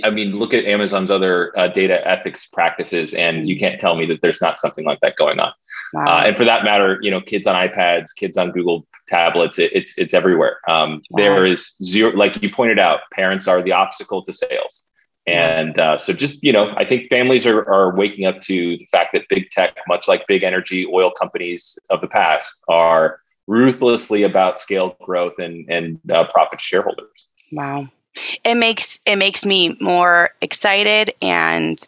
i mean look at amazon's other uh, data ethics practices and you can't tell me that there's not something like that going on Wow. uh, and for that matter you know kids on ipads kids on google tablets it, it's it's everywhere um, Wow. there is zero like you pointed out parents are the obstacle to sales and uh, so just, you know, I think families are, are waking up to the fact that big tech, much like big energy oil companies of the past, are ruthlessly about scale growth and, and uh, profit shareholders. Wow. It makes it makes me more excited and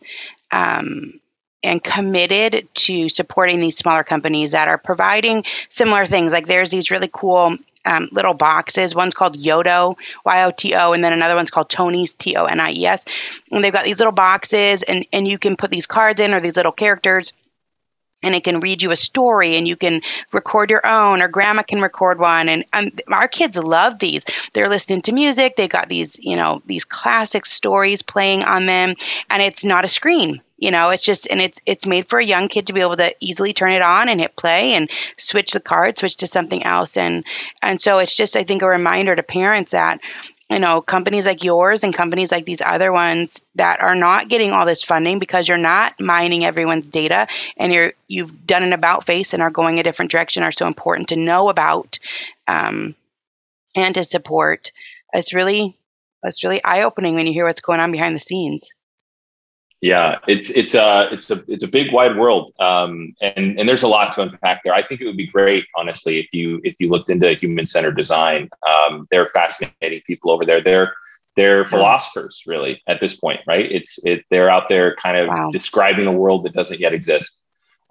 um, and committed to supporting these smaller companies that are providing similar things. Like there's these really cool um, little boxes. One's called Yoto, Y O T O, and then another one's called Tonies, T O N I E S. And they've got these little boxes, and and you can put these cards in or these little characters and it can read you a story and you can record your own or grandma can record one. And, and our kids love these. They're listening to music. They got these you know these classic stories playing on them. And it's not a screen you know it's just and it's it's made for a young kid to be able to easily turn it on and hit play and switch the card switch to something else. And and so it's just i think a reminder to parents that you know companies like yours and companies like these other ones that are not getting all this funding because you're not mining everyone's data and you're you've done an about face and are going a different direction are so important to know about um, and to support. It's really it's really eye-opening when you hear what's going on behind the scenes Yeah, it's it's a it's a it's a big wide world, um, and and there's a lot to unpack there. I think it would be great, honestly, if you if you looked into human centered design. Um, they're fascinating people over there. They're they're philosophers, really, at this point, right? It's it they're out there kind of Wow. describing a world that doesn't yet exist.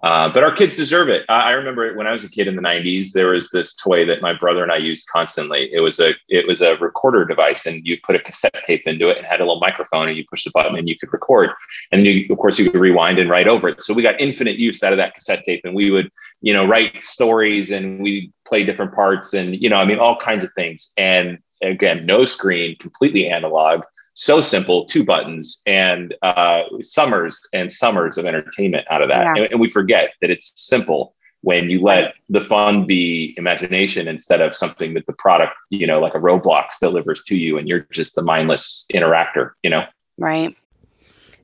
Uh, but our kids deserve it. I, I remember when I was a kid in the '90s, there was this toy that my brother and I used constantly. It was a it was a recorder device, and you put a cassette tape into it, and had a little microphone, and you push the button, and you could record. And you, of course, you could rewind and write over it. So we got infinite use out of that cassette tape, and we would, you know, write stories, and we play different parts, and you know, I mean, all kinds of things. And again, no screen, completely analog so simple, two buttons, and uh, summers and summers of entertainment out of that. Yeah. And, and we forget that it's simple when you let the fun be imagination instead of something that the product, you know, like a Roblox delivers to you, and you're just the mindless interactor, you know. right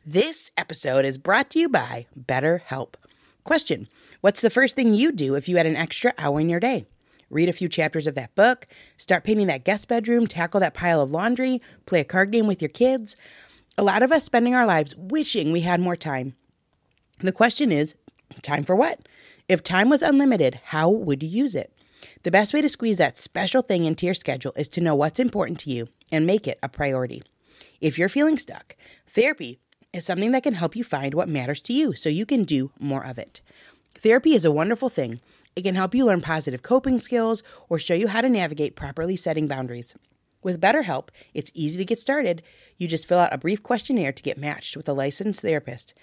This episode is brought to you by BetterHelp. Question What's the first thing you do if you had an extra hour in your day? Read a few chapters of that book, start painting that guest bedroom, tackle that pile of laundry, play a card game with your kids. A lot of us spending our lives wishing we had more time. The question is time for what? If time was unlimited, how would you use it? The best way to squeeze that special thing into your schedule is to know what's important to you and make it a priority. If you're feeling stuck, therapy is something that can help you find what matters to you so you can do more of it. Therapy is a wonderful thing. It can help you learn positive coping skills or show you how to navigate properly setting boundaries. With BetterHelp, it's easy to get started. You just fill out a brief questionnaire to get matched with a licensed therapist.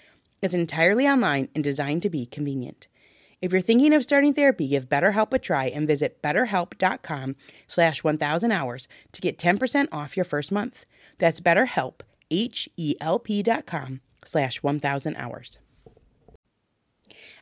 It's entirely online and designed to be convenient. If you're thinking of starting therapy, give BetterHelp a try and visit betterhelp.com slash 1000 hours to get 10% off your first month. That's betterhelp, H-E-L-P dot com slash 1000 hours.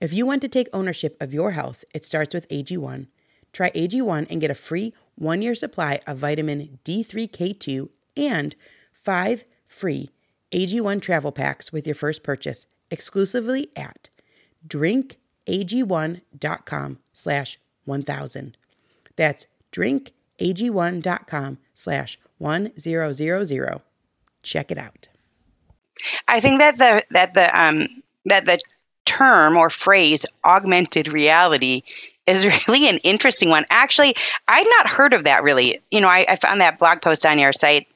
If you want to take ownership of your health, it starts with AG1. Try AG1 and get a free one year supply of vitamin D3K2 and five free AG1 travel packs with your first purchase exclusively at drinkag1.com slash 1000. That's drinkag1.com slash 1000. Check it out. I think that the that the um that the term or phrase augmented reality is really an interesting one. Actually, I'd not heard of that really. You know, I, I, found that blog post on your site.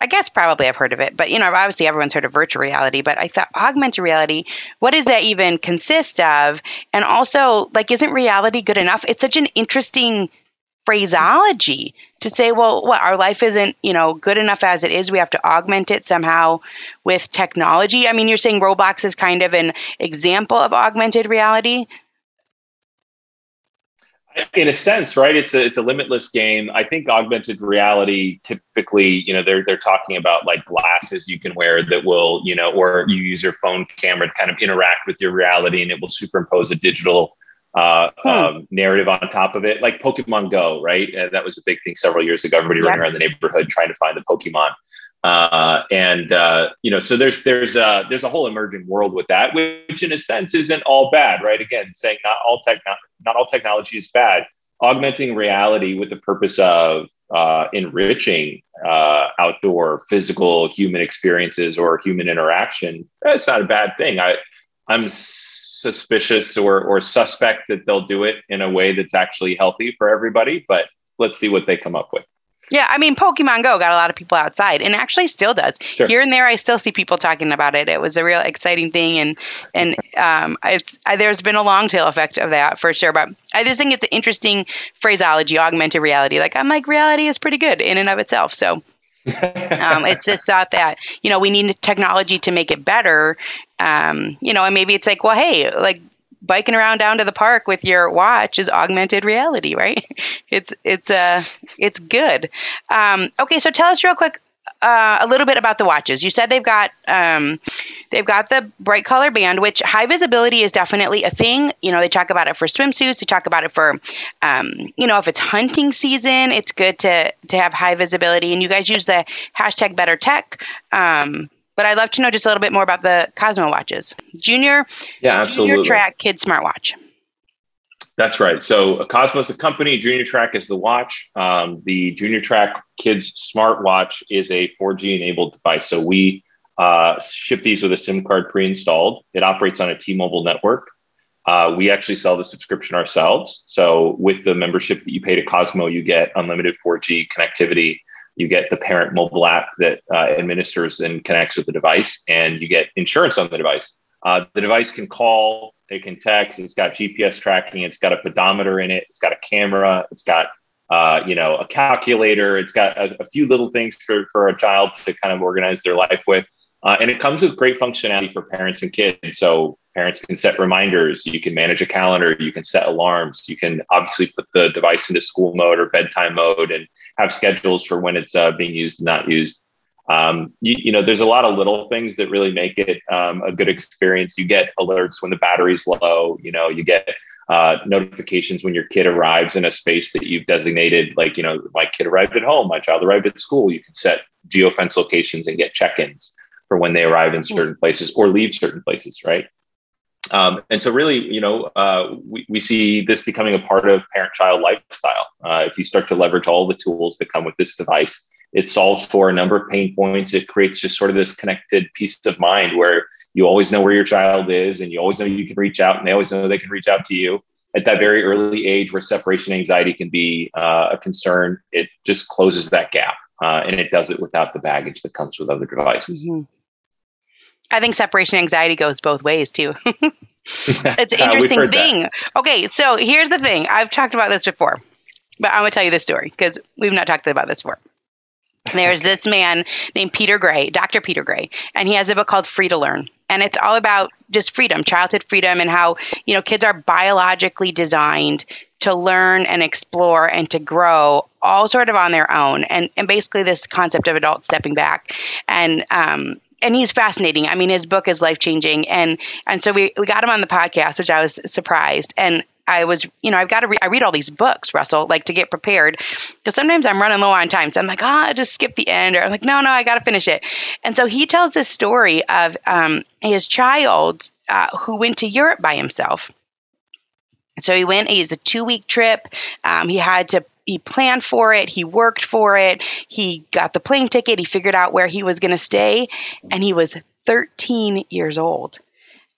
I guess probably I've heard of it, but you know, obviously everyone's heard of virtual reality, but I thought augmented reality, what does that even consist of? And also, like, isn't reality good enough? It's such an interesting phraseology to say, well, what our life isn't, you know, good enough as it is. We have to augment it somehow with technology. I mean, you're saying Roblox is kind of an example of augmented reality. In a sense, right? It's a it's a limitless game. I think augmented reality typically, you know, they're they're talking about like glasses you can wear that will, you know, or you use your phone camera to kind of interact with your reality and it will superimpose a digital uh, hmm. um, narrative on top of it, like Pokemon Go, right? Uh, that was a big thing several years ago. Everybody yeah. running around the neighborhood trying to find the Pokemon, uh, and uh, you know, so there's there's a there's a whole emerging world with that, which in a sense isn't all bad, right? Again, saying not all tech not, all technology is bad. Augmenting reality with the purpose of uh, enriching uh, outdoor physical human experiences or human interaction, that's not a bad thing. I I'm suspicious or, or suspect that they'll do it in a way that's actually healthy for everybody, but let's see what they come up with. Yeah, I mean, Pokemon Go got a lot of people outside, and actually still does. Sure. Here and there, I still see people talking about it. It was a real exciting thing, and and um, it's I, there's been a long tail effect of that for sure. But I just think it's an interesting phraseology, augmented reality. Like I'm like, reality is pretty good in and of itself. So um, it's just thought that you know we need technology to make it better um, you know, and maybe it's like, well, hey, like biking around down to the park with your watch is augmented reality, right? It's it's uh it's good. Um, okay, so tell us real quick uh, a little bit about the watches. You said they've got um, they've got the bright color band, which high visibility is definitely a thing. You know, they talk about it for swimsuits. They talk about it for um, you know if it's hunting season, it's good to to have high visibility. And you guys use the hashtag Better Tech. Um, but I'd love to know just a little bit more about the Cosmo watches. Junior, yeah, absolutely. Junior Track Kid Smartwatch. That's right. So Cosmo is the company, Junior Track is the watch. Um, the Junior Track Kids smartwatch is a 4G enabled device. So we uh, ship these with a SIM card pre-installed. It operates on a T-Mobile network. Uh, we actually sell the subscription ourselves. So with the membership that you pay to Cosmo, you get unlimited 4G connectivity you get the parent mobile app that uh, administers and connects with the device, and you get insurance on the device. Uh, the device can call, it can text, it's got GPS tracking, it's got a pedometer in it, it's got a camera, it's got uh, you know a calculator, it's got a, a, few little things for, for a child to kind of organize their life with. Uh, and it comes with great functionality for parents and kids. So parents can set reminders, you can manage a calendar, you can set alarms, you can obviously put the device into school mode or bedtime mode and have schedules for when it's uh, being used and not used. Um, you, you, know, there's a lot of little things that really make it um, a good experience. You get alerts when the battery's low. You know, you get uh, notifications when your kid arrives in a space that you've designated. Like, you know, my kid arrived at home, my child arrived at school. You can set geofence locations and get check-ins for when they arrive in certain places or leave certain places, right? Um, and so, really, you know, uh, we, we see this becoming a part of parent child lifestyle. Uh, if you start to leverage all the tools that come with this device it solves for a number of pain points. It creates just sort of this connected peace of mind where you always know where your child is and you always know you can reach out and they always know they can reach out to you. At that very early age where separation anxiety can be uh, a concern, it just closes that gap uh, and it does it without the baggage that comes with other devices. Mm-hmm. I think separation anxiety goes both ways too. it's an interesting thing. That. Okay, so here's the thing. I've talked about this before, but I'm going to tell you this story because we've not talked about this before. There's this man named Peter Gray, Dr. Peter Gray, and he has a book called Free to Learn. And it's all about just freedom, childhood freedom, and how, you know, kids are biologically designed to learn and explore and to grow all sort of on their own. And, and basically, this concept of adults stepping back. And, um, and he's fascinating. I mean, his book is life changing, and and so we we got him on the podcast, which I was surprised. And I was, you know, I've got to read, I read all these books, Russell, like to get prepared. Because sometimes I'm running low on time. So I'm like, ah, oh, just skip the end. Or I'm like, no, no, I got to finish it. And so he tells this story of um, his child uh, who went to Europe by himself. So he went, he was a two week trip. Um, he had to he planned for it. He worked for it. He got the plane ticket. He figured out where he was going to stay and he was 13 years old.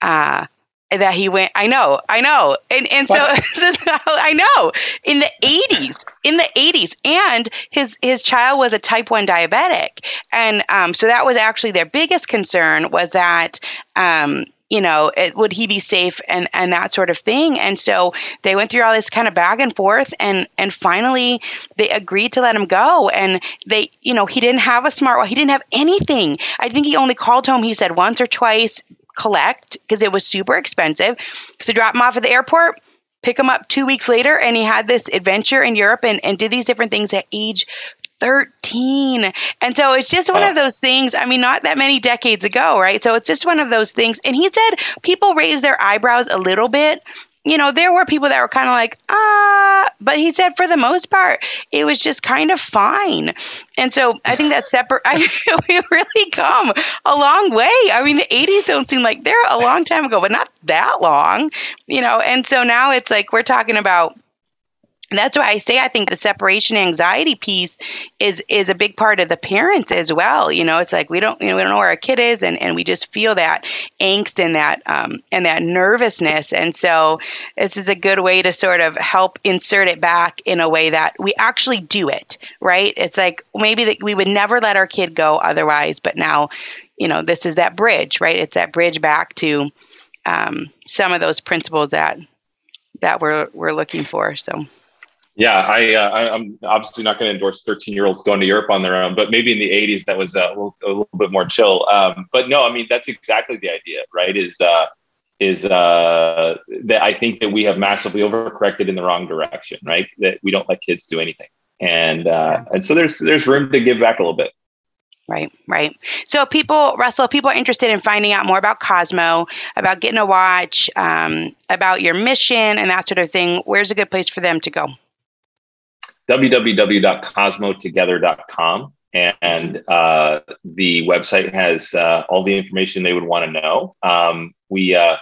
Uh, that he went i know i know. And and so i know. In the 80s in the 80s and his his child was a type 1 diabetic. And um, so that was actually their biggest concern was that um, you know, it, would he be safe and and that sort of thing. And so they went through all this kind of back and forth, and and finally they agreed to let him go. And they, you know, he didn't have a smartwatch, he didn't have anything. I think he only called home. He said once or twice collect because it was super expensive. So drop him off at the airport pick him up two weeks later and he had this adventure in Europe and, and did these different things at age 13. And so it's just one of those things. I mean, not that many decades ago, right? So it's just one of those things. And he said people raised their eyebrows a little bit. You know, there were people that were kind of like, ah, but he said for the most part, it was just kind of fine. And so I think that separate, I, we really come a long way. I mean, the 80s don't seem like they're a long time ago, but not that long, you know. And so now it's like we're talking about that's why I say I think the separation anxiety piece is is a big part of the parents as well. You know, it's like we don't you know we don't know where our kid is, and, and we just feel that angst and that um, and that nervousness. And so this is a good way to sort of help insert it back in a way that we actually do it right. It's like maybe that we would never let our kid go otherwise, but now you know this is that bridge, right? It's that bridge back to um, some of those principles that that we're we're looking for. So. Yeah, I, uh, I am obviously not going to endorse 13 year olds going to Europe on their own, but maybe in the 80s that was uh, a little, a little bit more chill. Um, but no, I mean that's exactly the idea, right? Is uh, is uh, that I think that we have massively overcorrected in the wrong direction, right? That we don't let kids do anything, and uh, and so there's there's room to give back a little bit. Right, right. So, people, Russell, people are interested in finding out more about Cosmo, about getting a watch, um, about your mission, and that sort of thing. Where's a good place for them to go? www.cosmotogether.com. And uh, the website has uh, all the information they would want to know. Um, we uh,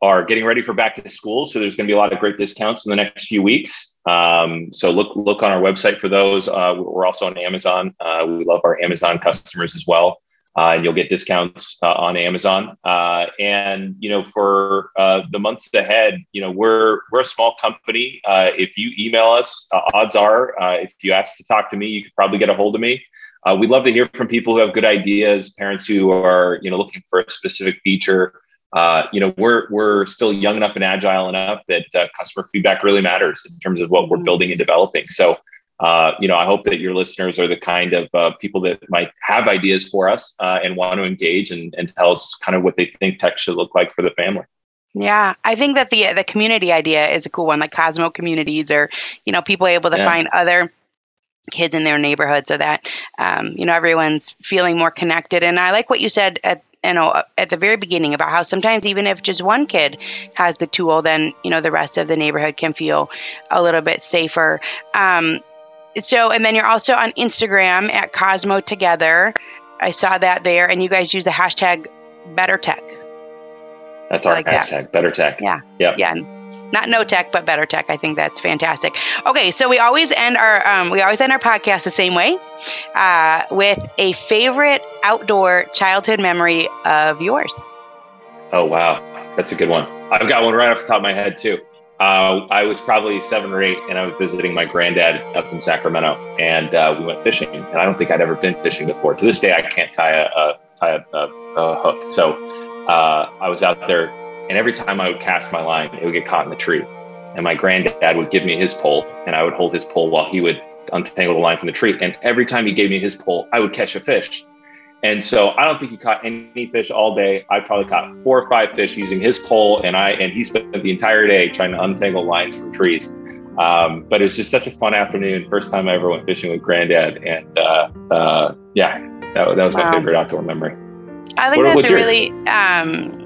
are getting ready for back to school, so there's going to be a lot of great discounts in the next few weeks. Um, so look look on our website for those. Uh, we're also on Amazon. Uh, we love our Amazon customers as well uh, and you'll get discounts uh, on Amazon. Uh, and you know, for uh, the months ahead, you know, we're we're a small company. Uh, if you email us, uh, odds are, if you ask to talk to me, you could probably get a hold of me. we'd love to hear from people who have good ideas, parents who are you know looking for a specific feature. you know, we're we're still young enough and agile enough that customer feedback really matters in terms of what we're mm-hmm. building and developing. So uh, you know, I hope that your listeners are the kind of uh, people that might have ideas for us uh, and want to engage and, and tell us kind of what they think tech should look like for the family. Yeah, I think that the the community idea is a cool one, like Cosmo communities, or you know, people able to yeah. find other kids in their neighborhood, so that um, you know everyone's feeling more connected. And I like what you said at you know at the very beginning about how sometimes even if just one kid has the tool, then you know the rest of the neighborhood can feel a little bit safer. Um, so, and then you're also on Instagram at Cosmo Together. I saw that there, and you guys use the hashtag Better Tech. That's our like hashtag, that. Better Tech. Yeah. Yeah. Yeah. not no tech, but better tech. I think that's fantastic. Okay, so we always end our um, we always end our podcast the same way, uh, with a favorite outdoor childhood memory of yours. Oh wow, that's a good one. I've got one right off the top of my head too. Uh, I was probably seven or eight, and I was visiting my granddad up in Sacramento, and uh, we went fishing. And I don't think I'd ever been fishing before. To this day, I can't tie a, a tie a, a, a hook. So uh, I was out there, and every time I would cast my line, it would get caught in the tree. And my granddad would give me his pole, and I would hold his pole while he would untangle the line from the tree. And every time he gave me his pole, I would catch a fish. And so I don't think he caught any fish all day. I probably caught four or five fish using his pole, and I and he spent the entire day trying to untangle lines from trees. Um, but it was just such a fun afternoon. First time I ever went fishing with Granddad, and uh, uh, yeah, that, that was my favorite outdoor memory. I think what, that's a really. Um,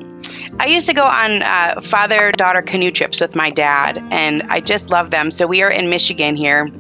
I used to go on uh, father daughter canoe trips with my dad, and I just love them. So we are in Michigan here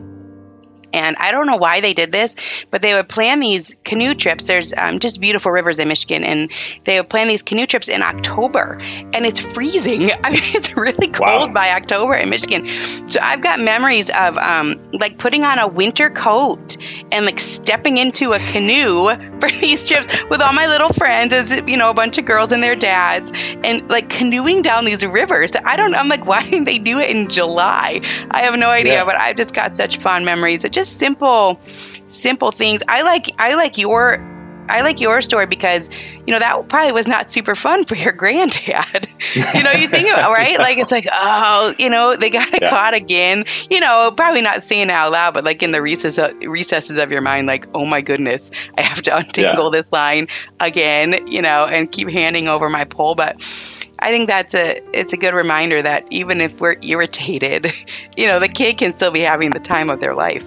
and I don't know why they did this, but they would plan these canoe trips. There's um, just beautiful rivers in Michigan, and they would plan these canoe trips in October, and it's freezing. I mean, it's really cold wow. by October in Michigan. So I've got memories of um, like putting on a winter coat and like stepping into a canoe for these trips with all my little friends, as you know, a bunch of girls and their dads, and like canoeing down these rivers. I don't. I'm like, why didn't they do it in July? I have no idea, yeah. but I've just got such fond memories. It just simple, simple things. I like I like your I like your story because you know that probably was not super fun for your granddad. you know, you think about right, like it's like oh, you know, they got yeah. caught again. You know, probably not saying it out loud, but like in the recess, recesses of your mind, like oh my goodness, I have to untangle yeah. this line again. You know, and keep handing over my pole, but. I think that's a it's a good reminder that even if we're irritated, you know, the kid can still be having the time of their life.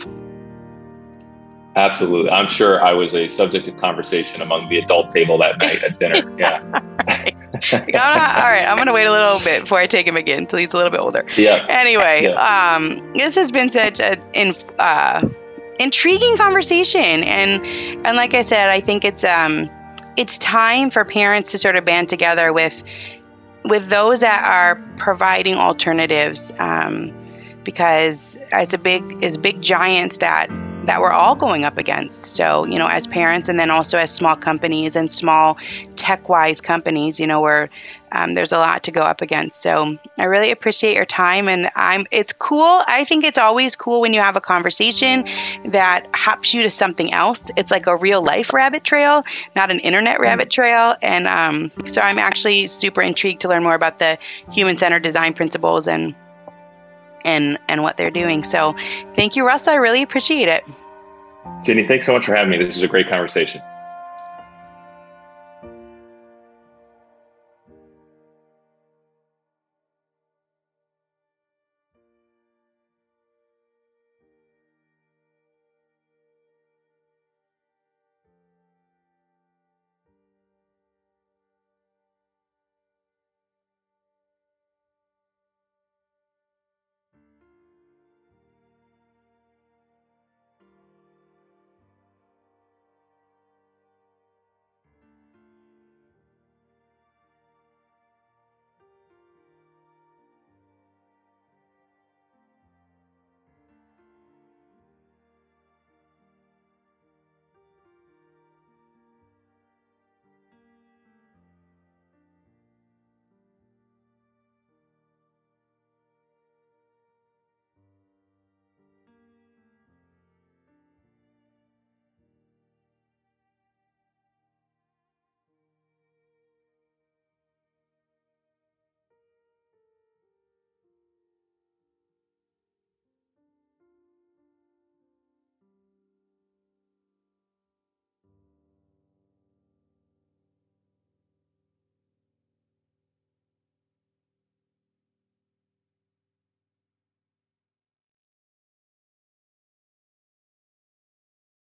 Absolutely. I'm sure I was a subject of conversation among the adult table that night at dinner. Yeah. all right. I'm going to wait a little bit before I take him again until he's a little bit older. Yeah. Anyway, yeah. Um, this has been such an in, uh, intriguing conversation. And, and like I said, I think it's, um, it's time for parents to sort of band together with, with those that are providing alternatives. Um, because as a big, as big giants that that we're all going up against. So, you know, as parents and then also as small companies and small tech wise companies, you know, where um, there's a lot to go up against. So I really appreciate your time and I'm it's cool. I think it's always cool when you have a conversation that hops you to something else. It's like a real life rabbit trail, not an internet rabbit trail. And um, so I'm actually super intrigued to learn more about the human centered design principles and and and what they're doing. So thank you, Russ. I really appreciate it. Ginny, thanks so much for having me. This is a great conversation.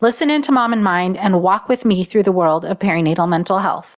Listen into Mom in Mind and walk with me through the world of perinatal mental health.